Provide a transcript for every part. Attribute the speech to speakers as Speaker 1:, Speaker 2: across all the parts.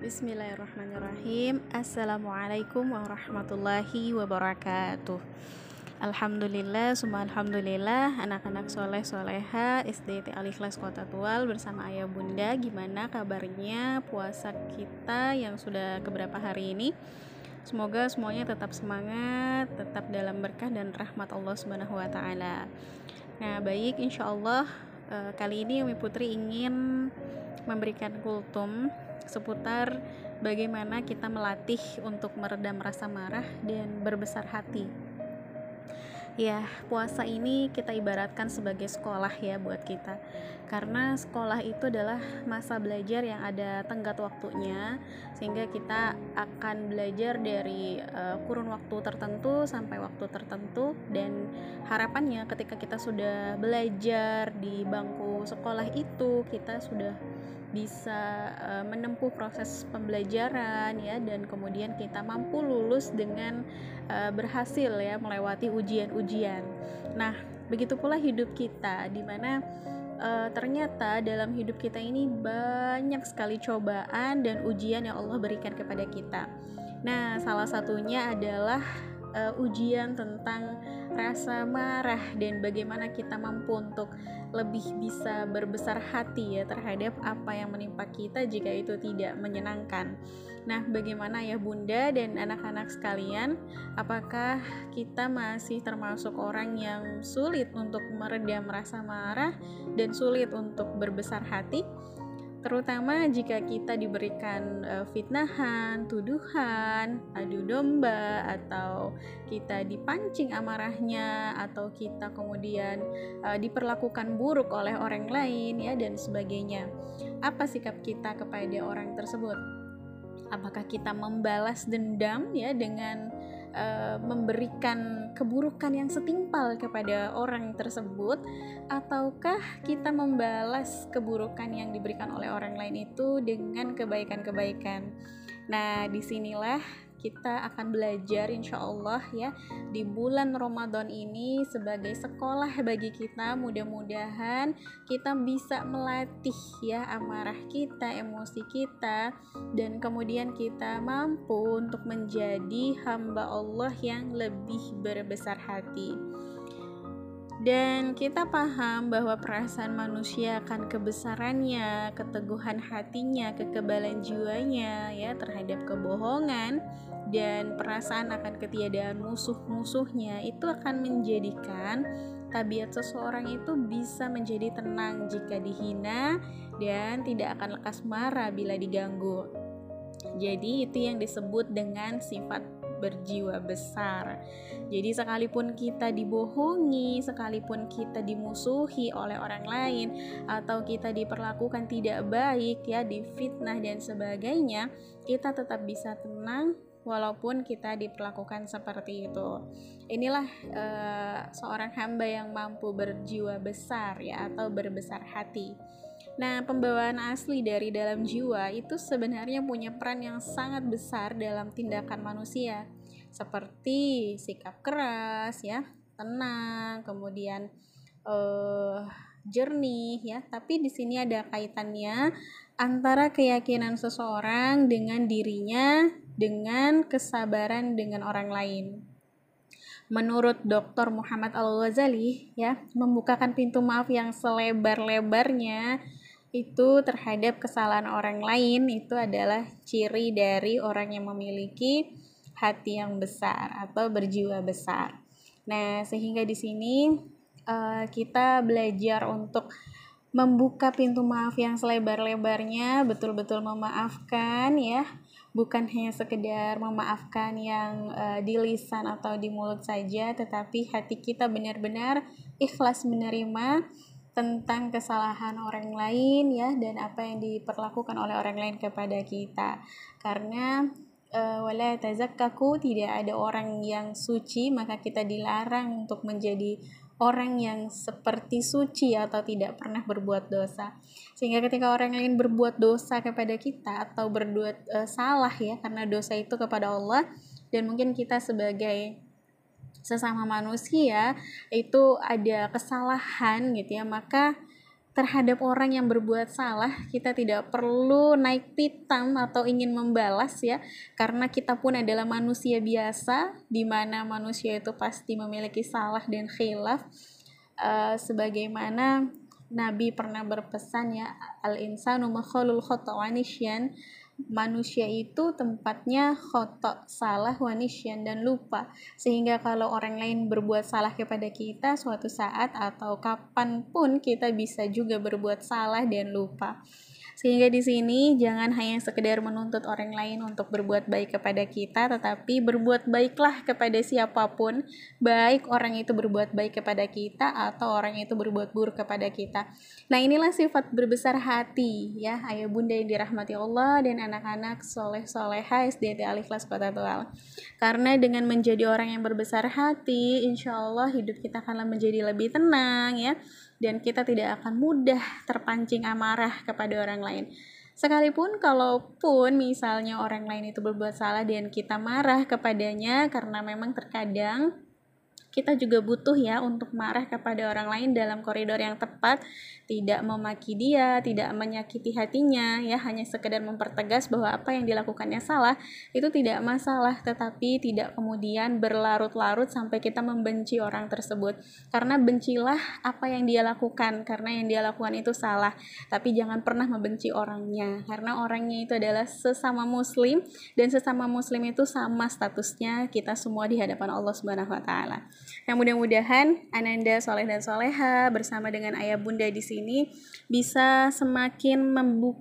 Speaker 1: Bismillahirrahmanirrahim. Assalamualaikum warahmatullahi wabarakatuh. Alhamdulillah, semua alhamdulillah Anak-anak soleh soleha SDT Alikhlas Kota Tual bersama ayah bunda Gimana kabarnya puasa kita yang sudah keberapa hari ini? Semoga semuanya tetap semangat, tetap dalam berkah dan rahmat Allah Subhanahu wa taala. Nah, baik insyaallah eh, kali ini Umi Putri ingin memberikan kultum seputar bagaimana kita melatih untuk meredam rasa marah dan berbesar hati. Ya, puasa ini kita ibaratkan sebagai sekolah ya buat kita. Karena sekolah itu adalah masa belajar yang ada tenggat waktunya sehingga kita akan belajar dari uh, kurun waktu tertentu sampai waktu tertentu dan harapannya ketika kita sudah belajar di bangku sekolah itu kita sudah bisa uh, menempuh proses pembelajaran ya dan kemudian kita mampu lulus dengan uh, berhasil ya melewati ujian-ujian. Nah, begitu pula hidup kita di mana uh, ternyata dalam hidup kita ini banyak sekali cobaan dan ujian yang Allah berikan kepada kita. Nah, salah satunya adalah uh, ujian tentang rasa marah dan bagaimana kita mampu untuk lebih bisa berbesar hati ya terhadap apa yang menimpa kita jika itu tidak menyenangkan. Nah, bagaimana ya Bunda dan anak-anak sekalian? Apakah kita masih termasuk orang yang sulit untuk meredam rasa marah dan sulit untuk berbesar hati? Terutama jika kita diberikan uh, fitnahan, tuduhan, adu domba, atau kita dipancing amarahnya, atau kita kemudian uh, diperlakukan buruk oleh orang lain, ya, dan sebagainya. Apa sikap kita kepada orang tersebut? Apakah kita membalas dendam, ya, dengan uh, memberikan keburukan yang setimpal kepada orang tersebut ataukah kita membalas keburukan yang diberikan oleh orang lain itu dengan kebaikan-kebaikan? Nah di sinilah kita akan belajar insya Allah ya di bulan Ramadan ini sebagai sekolah bagi kita. Mudah-mudahan kita bisa melatih ya amarah kita emosi kita dan kemudian kita mampu untuk menjadi hamba Allah yang lebih berbesar hati dan kita paham bahwa perasaan manusia akan kebesarannya, keteguhan hatinya, kekebalan jiwanya ya terhadap kebohongan dan perasaan akan ketiadaan musuh-musuhnya itu akan menjadikan tabiat seseorang itu bisa menjadi tenang jika dihina dan tidak akan lekas marah bila diganggu. Jadi itu yang disebut dengan sifat berjiwa besar. Jadi sekalipun kita dibohongi, sekalipun kita dimusuhi oleh orang lain atau kita diperlakukan tidak baik ya, difitnah dan sebagainya, kita tetap bisa tenang walaupun kita diperlakukan seperti itu. Inilah uh, seorang hamba yang mampu berjiwa besar ya atau berbesar hati. Nah, pembawaan asli dari dalam jiwa itu sebenarnya punya peran yang sangat besar dalam tindakan manusia, seperti sikap keras, ya, tenang, kemudian uh, jernih, ya. Tapi di sini ada kaitannya antara keyakinan seseorang dengan dirinya, dengan kesabaran dengan orang lain menurut Dr. Muhammad Al-Ghazali ya membukakan pintu maaf yang selebar-lebarnya itu terhadap kesalahan orang lain itu adalah ciri dari orang yang memiliki hati yang besar atau berjiwa besar. Nah, sehingga di sini uh, kita belajar untuk membuka pintu maaf yang selebar-lebarnya, betul-betul memaafkan ya, bukan hanya sekedar memaafkan yang uh, di lisan atau di mulut saja, tetapi hati kita benar-benar ikhlas menerima tentang kesalahan orang lain ya dan apa yang diperlakukan oleh orang lain kepada kita. Karena uh, wala tazakkaku tidak ada orang yang suci maka kita dilarang untuk menjadi orang yang seperti suci atau tidak pernah berbuat dosa. Sehingga ketika orang lain berbuat dosa kepada kita atau berbuat uh, salah ya karena dosa itu kepada Allah dan mungkin kita sebagai sesama manusia itu ada kesalahan gitu ya. Maka terhadap orang yang berbuat salah kita tidak perlu naik pitam atau ingin membalas ya. Karena kita pun adalah manusia biasa di mana manusia itu pasti memiliki salah dan khilaf. Uh, sebagaimana Nabi pernah berpesan ya al insanu makhlul khotowanisyan manusia itu tempatnya khotok, salah, wanisyan, dan lupa. Sehingga kalau orang lain berbuat salah kepada kita suatu saat atau kapan pun kita bisa juga berbuat salah dan lupa. Sehingga di sini jangan hanya sekedar menuntut orang lain untuk berbuat baik kepada kita, tetapi berbuat baiklah kepada siapa pun, baik orang itu berbuat baik kepada kita atau orang itu berbuat buruk kepada kita. Nah, inilah sifat berbesar hati ya, ayah bunda yang dirahmati Allah dan anak-anak soleh soleha SDT Kelas Kota Tual. Karena dengan menjadi orang yang berbesar hati, insya Allah hidup kita akan menjadi lebih tenang ya dan kita tidak akan mudah terpancing amarah kepada orang lain. Sekalipun kalaupun misalnya orang lain itu berbuat salah dan kita marah kepadanya karena memang terkadang kita juga butuh ya untuk marah kepada orang lain dalam koridor yang tepat, tidak memaki dia, tidak menyakiti hatinya, ya hanya sekedar mempertegas bahwa apa yang dilakukannya salah, itu tidak masalah, tetapi tidak kemudian berlarut-larut sampai kita membenci orang tersebut. Karena bencilah apa yang dia lakukan, karena yang dia lakukan itu salah, tapi jangan pernah membenci orangnya, karena orangnya itu adalah sesama muslim dan sesama muslim itu sama statusnya kita semua di hadapan Allah Subhanahu wa taala. Yang mudah-mudahan Ananda Soleh dan Soleha bersama dengan ayah bunda di sini bisa semakin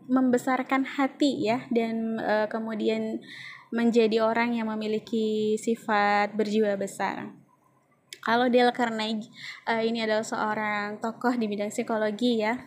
Speaker 1: membesarkan hati ya dan uh, kemudian menjadi orang yang memiliki sifat berjiwa besar. Kalau Dale Carnegie uh, ini adalah seorang tokoh di bidang psikologi ya.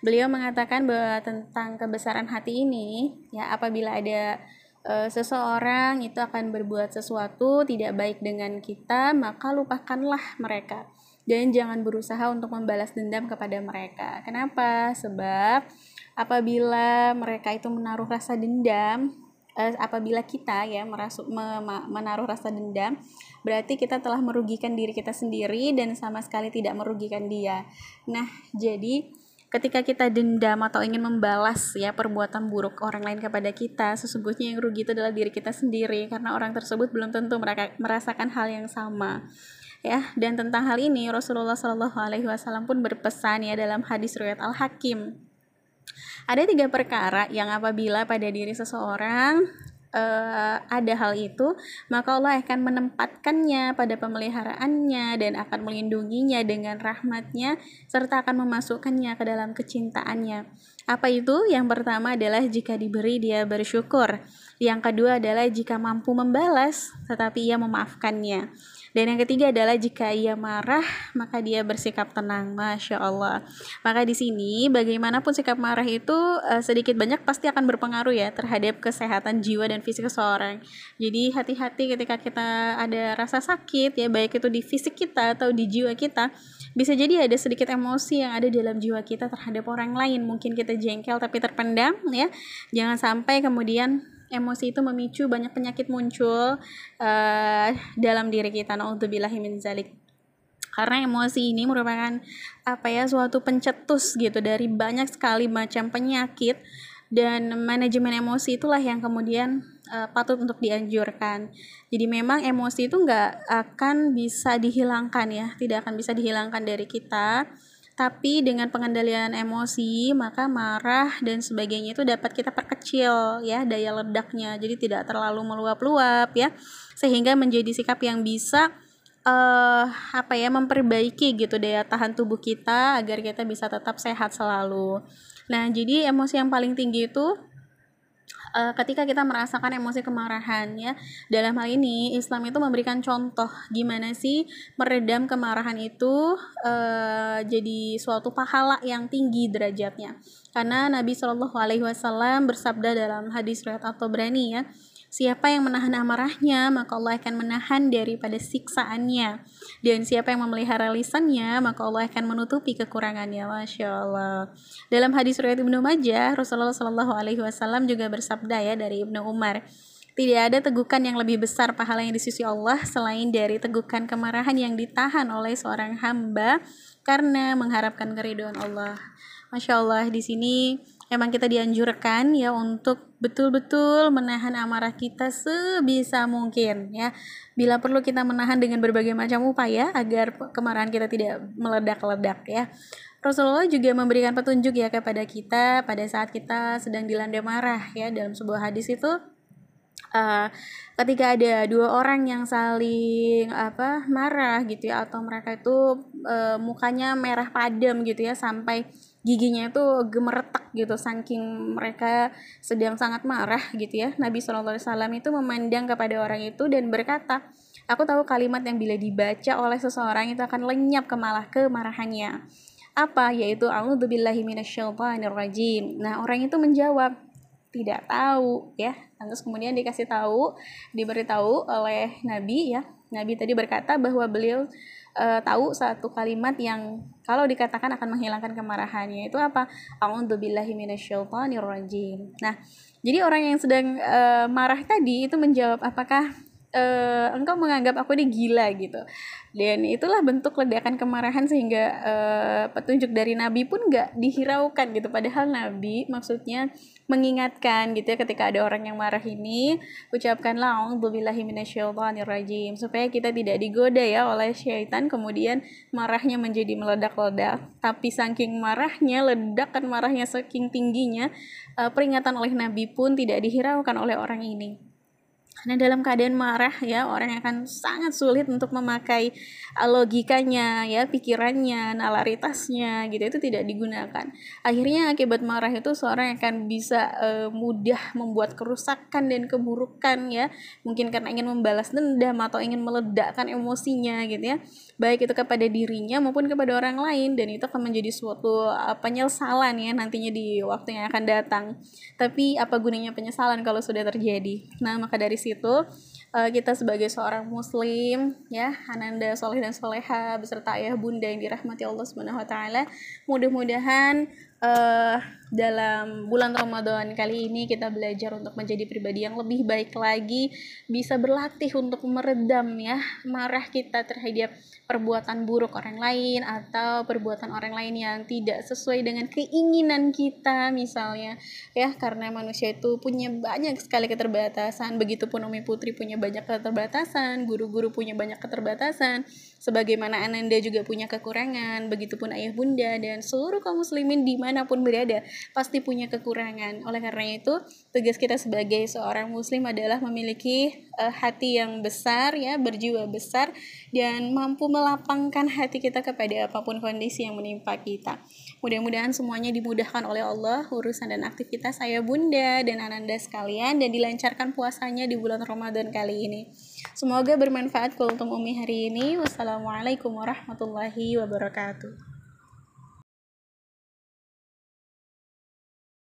Speaker 1: Beliau mengatakan bahwa tentang kebesaran hati ini ya apabila ada uh, seseorang itu akan berbuat sesuatu tidak baik dengan kita, maka lupakanlah mereka dan jangan berusaha untuk membalas dendam kepada mereka. Kenapa? Sebab apabila mereka itu menaruh rasa dendam, uh, apabila kita ya merasuk me, menaruh rasa dendam, berarti kita telah merugikan diri kita sendiri dan sama sekali tidak merugikan dia. Nah, jadi ketika kita dendam atau ingin membalas ya perbuatan buruk orang lain kepada kita, sesungguhnya yang rugi itu adalah diri kita sendiri karena orang tersebut belum tentu merasakan hal yang sama. Ya, dan tentang hal ini Rasulullah Shallallahu alaihi wasallam pun berpesan ya dalam hadis riwayat Al-Hakim. Ada tiga perkara yang apabila pada diri seseorang uh, ada hal itu, maka Allah akan menempatkannya pada pemeliharaannya dan akan melindunginya dengan rahmatnya serta akan memasukkannya ke dalam kecintaannya. Apa itu? Yang pertama adalah jika diberi dia bersyukur. Yang kedua adalah jika mampu membalas tetapi ia memaafkannya. Dan yang ketiga adalah jika ia marah, maka dia bersikap tenang. Masya Allah. Maka di sini bagaimanapun sikap marah itu uh, sedikit banyak pasti akan berpengaruh ya terhadap kesehatan jiwa dan fisik seseorang. Jadi hati-hati ketika kita ada rasa sakit ya baik itu di fisik kita atau di jiwa kita bisa jadi ada sedikit emosi yang ada dalam jiwa kita terhadap orang lain. Mungkin kita jengkel tapi terpendam ya. Jangan sampai kemudian emosi itu memicu banyak penyakit muncul uh, dalam diri kita. Nauzubillahi min zalik. Karena emosi ini merupakan apa ya suatu pencetus gitu dari banyak sekali macam penyakit dan manajemen emosi itulah yang kemudian uh, patut untuk dianjurkan. Jadi memang emosi itu nggak akan bisa dihilangkan ya, tidak akan bisa dihilangkan dari kita tapi dengan pengendalian emosi, maka marah dan sebagainya itu dapat kita perkecil ya daya ledaknya. Jadi tidak terlalu meluap-luap ya. Sehingga menjadi sikap yang bisa uh, apa ya memperbaiki gitu daya tahan tubuh kita agar kita bisa tetap sehat selalu. Nah, jadi emosi yang paling tinggi itu uh, ketika kita merasakan emosi kemarahan ya. Dalam hal ini Islam itu memberikan contoh gimana sih meredam kemarahan itu uh, jadi suatu pahala yang tinggi derajatnya. Karena Nabi Shallallahu alaihi wasallam bersabda dalam hadis riwayat atau berani ya, Siapa yang menahan amarahnya, maka Allah akan menahan daripada siksaannya. Dan siapa yang memelihara lisannya, maka Allah akan menutupi kekurangannya. Masya Allah. Dalam hadis riwayat Ibnu Majah, Rasulullah Shallallahu Alaihi Wasallam juga bersabda ya dari Ibnu Umar. Tidak ada tegukan yang lebih besar pahala yang di Allah selain dari tegukan kemarahan yang ditahan oleh seorang hamba karena mengharapkan keridhaan Allah. Masya Allah di sini emang kita dianjurkan ya untuk betul-betul menahan amarah kita sebisa mungkin ya. Bila perlu kita menahan dengan berbagai macam upaya agar kemarahan kita tidak meledak-ledak ya. Rasulullah juga memberikan petunjuk ya kepada kita pada saat kita sedang dilanda marah ya dalam sebuah hadis itu uh, ketika ada dua orang yang saling apa marah gitu ya atau mereka itu uh, mukanya merah padam gitu ya sampai giginya itu gemeretak gitu saking mereka sedang sangat marah gitu ya Nabi SAW itu memandang kepada orang itu dan berkata aku tahu kalimat yang bila dibaca oleh seseorang itu akan lenyap kemalah kemarahannya apa yaitu minasyaitonirrajim. Nah, orang itu menjawab tidak tahu ya. Terus kemudian dikasih tahu, diberitahu oleh Nabi ya. Nabi tadi berkata bahwa beliau uh, tahu satu kalimat yang kalau dikatakan akan menghilangkan kemarahannya itu apa? A'udzubillahi. Nah, jadi orang yang sedang uh, marah tadi itu menjawab apakah uh, engkau menganggap aku ini gila gitu. Dan itulah bentuk ledakan kemarahan sehingga uh, petunjuk dari Nabi pun nggak dihiraukan gitu. Padahal Nabi maksudnya mengingatkan gitu ya ketika ada orang yang marah ini ucapkanlah rajim supaya kita tidak digoda ya oleh syaitan kemudian marahnya menjadi meledak-ledak. Tapi saking marahnya ledakan marahnya saking tingginya uh, peringatan oleh Nabi pun tidak dihiraukan oleh orang ini karena dalam keadaan marah ya orang akan sangat sulit untuk memakai uh, logikanya ya pikirannya nalaritasnya gitu itu tidak digunakan. Akhirnya akibat marah itu seorang akan bisa uh, mudah membuat kerusakan dan keburukan ya. Mungkin karena ingin membalas dendam atau ingin meledakkan emosinya gitu ya. Baik itu kepada dirinya maupun kepada orang lain dan itu akan menjadi suatu uh, penyesalan ya nantinya di waktu yang akan datang. Tapi apa gunanya penyesalan kalau sudah terjadi? Nah maka dari situ uh, kita sebagai seorang muslim ya ananda soleh dan soleha beserta ayah bunda yang dirahmati Allah Subhanahu Wa Taala mudah-mudahan uh, dalam bulan Ramadan kali ini kita belajar untuk menjadi pribadi yang lebih baik lagi, bisa berlatih untuk meredam ya marah kita terhadap perbuatan buruk orang lain atau perbuatan orang lain yang tidak sesuai dengan keinginan kita misalnya ya. Karena manusia itu punya banyak sekali keterbatasan. Begitupun Umi Putri punya banyak keterbatasan guru-guru punya banyak keterbatasan sebagaimana Ananda juga punya kekurangan begitupun ayah bunda dan seluruh kaum muslimin di mana pun berada pasti punya kekurangan. Oleh karena itu, tugas kita sebagai seorang muslim adalah memiliki uh, hati yang besar ya, berjiwa besar dan mampu melapangkan hati kita kepada apa pun kondisi yang menimpa kita. Mudah-mudahan semuanya dimudahkan oleh Allah urusan dan aktivitas saya Bunda dan Ananda sekalian dan dilancarkan puasanya di bulan Ramadan kali ini. Semoga bermanfaat untuk Umi hari ini. Wassalamualaikum warahmatullahi wabarakatuh.